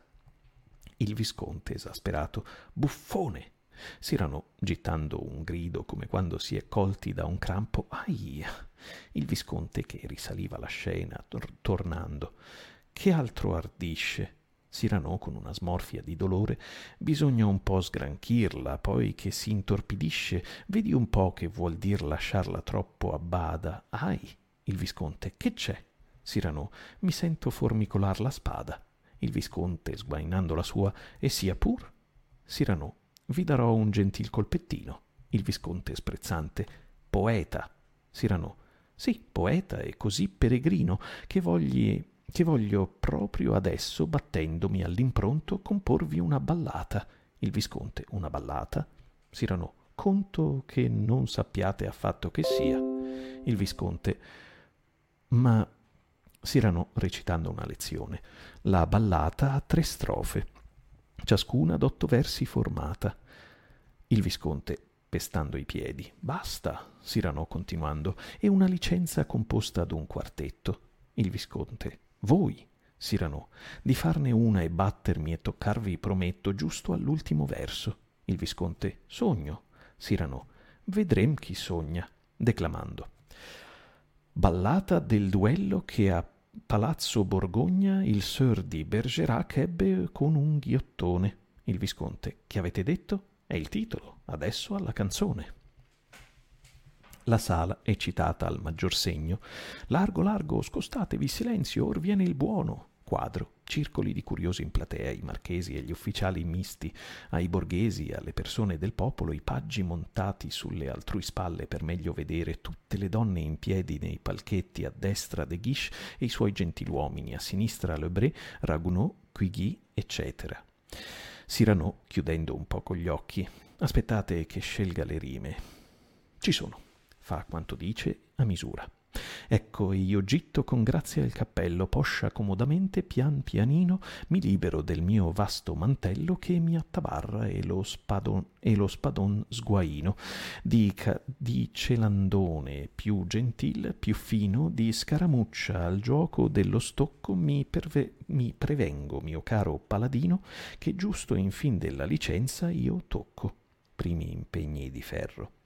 Il visconte, esasperato, buffone. Sirano, gittando un grido come quando si è colti da un crampo. Aia! Il visconte che risaliva la scena, tor- tornando. Che altro ardisce? Cyrano, con una smorfia di dolore, bisogna un po' sgranchirla, poi che si intorpidisce, vedi un po' che vuol dir lasciarla troppo a bada. Ahi, il visconte, che c'è? Cyrano, mi sento formicolar la spada. Il visconte, sguainando la sua, e sia pur. Cyrano, vi darò un gentil colpettino. Il visconte sprezzante, poeta. Cyrano, Sì, poeta e così peregrino, che, vogli, che voglio proprio adesso, battendomi all'impronto, comporvi una ballata. Il Visconte, una ballata? Sirano, conto che non sappiate affatto che sia. Il Visconte, ma Sirano recitando una lezione. La ballata ha tre strofe, ciascuna d'otto versi formata. Il Visconte, pestando i piedi. Basta, Sirano continuando, è una licenza composta ad un quartetto. Il Visconte, voi, Sirano, di farne una e battermi e toccarvi prometto giusto all'ultimo verso. Il Visconte, sogno. Sirano, vedrem chi sogna, declamando. Ballata del duello che a Palazzo Borgogna il Sir di Bergerac ebbe con un ghiottone. Il Visconte, che avete detto? È il titolo, adesso alla canzone. La sala è citata al maggior segno. Largo, largo, scostatevi, silenzio, or viene il buono quadro, circoli di curiosi in platea, i marchesi e gli ufficiali misti, ai borghesi, alle persone del popolo, i paggi montati sulle altrui spalle per meglio vedere tutte le donne in piedi nei palchetti a destra de Guiche e i suoi gentiluomini, a sinistra Lebré, Ragounod, Quigui, eccetera. Cyrano, chiudendo un poco gli occhi, aspettate che scelga le rime. Ci sono, fa quanto dice a misura. Ecco io gitto con grazia il cappello, poscia comodamente, pian pianino, mi libero del mio vasto mantello che mi attabarra e lo spadon, e lo spadon sguaino, di, ca, di celandone più gentil, più fino, di scaramuccia al gioco dello stocco mi, perve, mi prevengo, mio caro paladino, che giusto in fin della licenza io tocco. Primi impegni di ferro.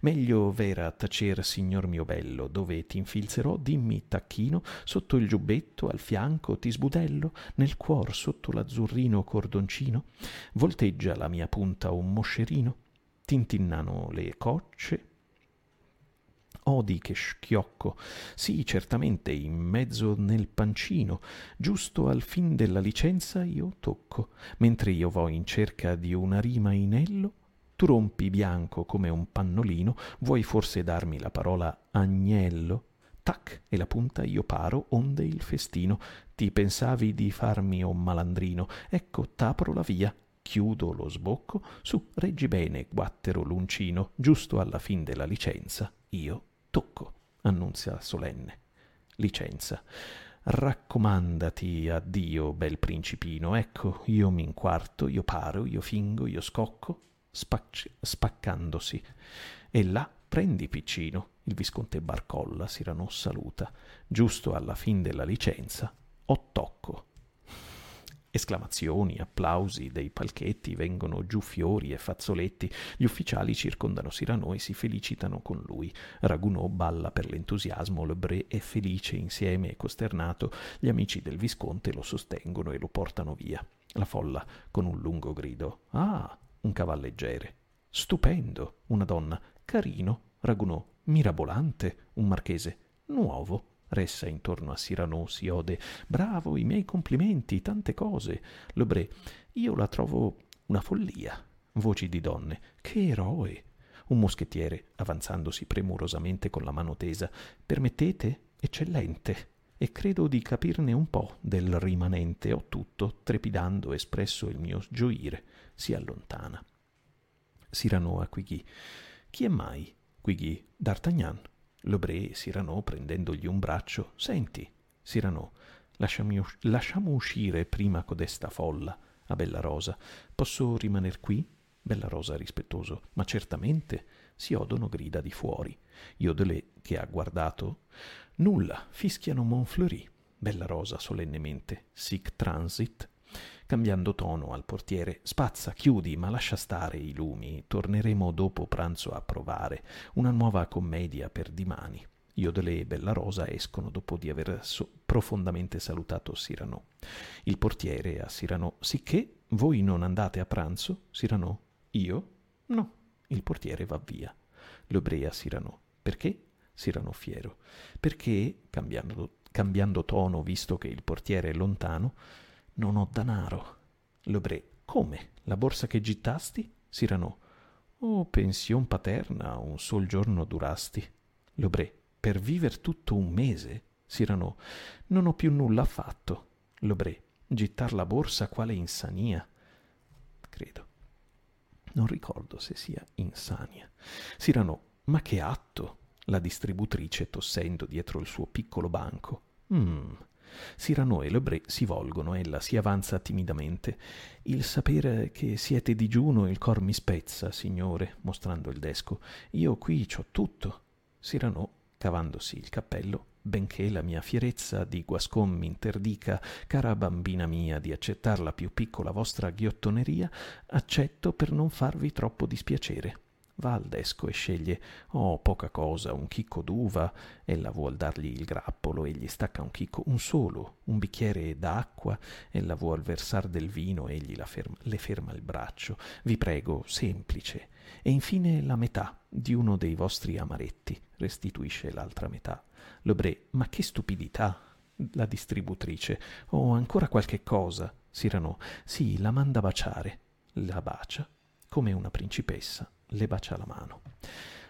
Meglio vera tacer, signor mio bello, dove ti infilzerò, dimmi, tacchino, sotto il giubbetto, al fianco, ti sbudello, nel cuor, sotto l'azzurrino cordoncino, volteggia la mia punta un moscerino, tintinnano le cocce, Odi che schiocco, sì, certamente, in mezzo nel pancino, giusto al fin della licenza io tocco, mentre io vo in cerca di una rima inello, tu rompi bianco come un pannolino, vuoi forse darmi la parola agnello? Tac, e la punta io paro, onde il festino. Ti pensavi di farmi un malandrino, ecco, t'apro la via, chiudo lo sbocco, su, reggi bene, guattero l'uncino, giusto alla fin della licenza, io tocco, annunzia solenne. Licenza. Raccomandati a Dio, bel principino, ecco, io mi inquarto, io paro, io fingo, io scocco, spac- spaccandosi. E là prendi piccino. Il visconte Barcolla Sirano saluta. Giusto alla fin della licenza, o tocco. Esclamazioni, applausi dei palchetti, vengono giù fiori e fazzoletti. Gli ufficiali circondano Sirano e si felicitano con lui. Ragunò balla per l'entusiasmo, Lebré è felice insieme e costernato. Gli amici del visconte lo sostengono e lo portano via. La folla, con un lungo grido, Ah, un cavalleggere. Stupendo, una donna, carino, Ragunò, mirabolante, un marchese, nuovo. Ressa intorno a Cyrano si ode. Bravo, i miei complimenti, tante cose. Lebré, io la trovo una follia. Voci di donne. Che eroe! Un moschettiere, avanzandosi premurosamente con la mano tesa. Permettete? Eccellente. E credo di capirne un po' del rimanente. Ho tutto, trepidando, espresso il mio gioire si allontana. Cyrano a Quigui. Chi è mai? Quigui. D'Artagnan. Lebré Cyrano prendendogli un braccio. Senti, Cyrano, lasciami, lasciamo uscire prima codesta folla. A Bella Rosa. Posso rimaner qui? Bella Rosa rispettoso. Ma certamente si odono grida di fuori. Iodelé, che ha guardato. Nulla, fischiano Montfleury. Bella Rosa solennemente. Sic transit cambiando tono al portiere spazza chiudi ma lascia stare i lumi torneremo dopo pranzo a provare una nuova commedia per dimani Iodele e Bella Rosa escono dopo di aver so- profondamente salutato Sirano. Il portiere a Sirano, sicché voi non andate a pranzo? Sirano, io? No. Il portiere va via. L'obrea Sirano, perché? Sirano fiero, perché, cambiando, cambiando tono visto che il portiere è lontano, non ho danaro. Lebré. Come? La borsa che gittasti? Cyrano. Oh, pension paterna, un sol giorno durasti. Lebré. per vivere tutto un mese? Cyrano, non ho più nulla affatto. Lobré, gittar la borsa quale insania. Credo. Non ricordo se sia insania. Cyrano, ma che atto! La distributrice tossendo dietro il suo piccolo banco. Mmm. Cyrano e Lebré si volgono, ella si avanza timidamente. Il sapere che siete digiuno il cor mi spezza, signore, mostrando il desco. Io qui c'ho tutto. Cyrano, cavandosi il cappello, benché la mia fierezza di Guascon m'interdica, cara bambina mia, di accettar la più piccola vostra ghiottoneria, accetto per non farvi troppo dispiacere. Va al desco e sceglie, oh, poca cosa, un chicco d'uva, ella vuol dargli il grappolo, egli stacca un chicco, un solo, un bicchiere d'acqua, ella vuol versar del vino, egli ferma, le ferma il braccio, vi prego, semplice, e infine la metà di uno dei vostri amaretti, restituisce l'altra metà. Lebré, ma che stupidità! La distributrice, oh, ancora qualche cosa. Cyrano, sì, la manda baciare. La bacia, come una principessa le bacia la mano.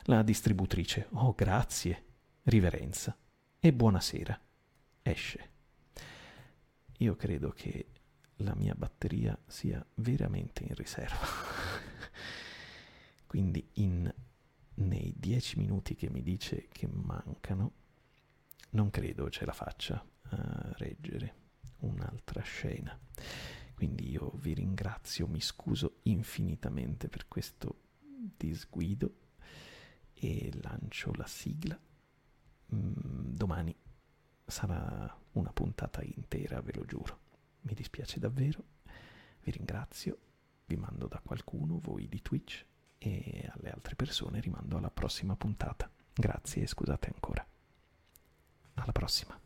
La distributrice, oh grazie, riverenza e buonasera. Esce. Io credo che la mia batteria sia veramente in riserva. *laughs* Quindi in, nei dieci minuti che mi dice che mancano, non credo ce la faccia a reggere un'altra scena. Quindi io vi ringrazio, mi scuso infinitamente per questo disguido e lancio la sigla. Mm, domani sarà una puntata intera, ve lo giuro. Mi dispiace davvero, vi ringrazio, vi mando da qualcuno, voi di Twitch, e alle altre persone rimando alla prossima puntata. Grazie e scusate ancora. Alla prossima.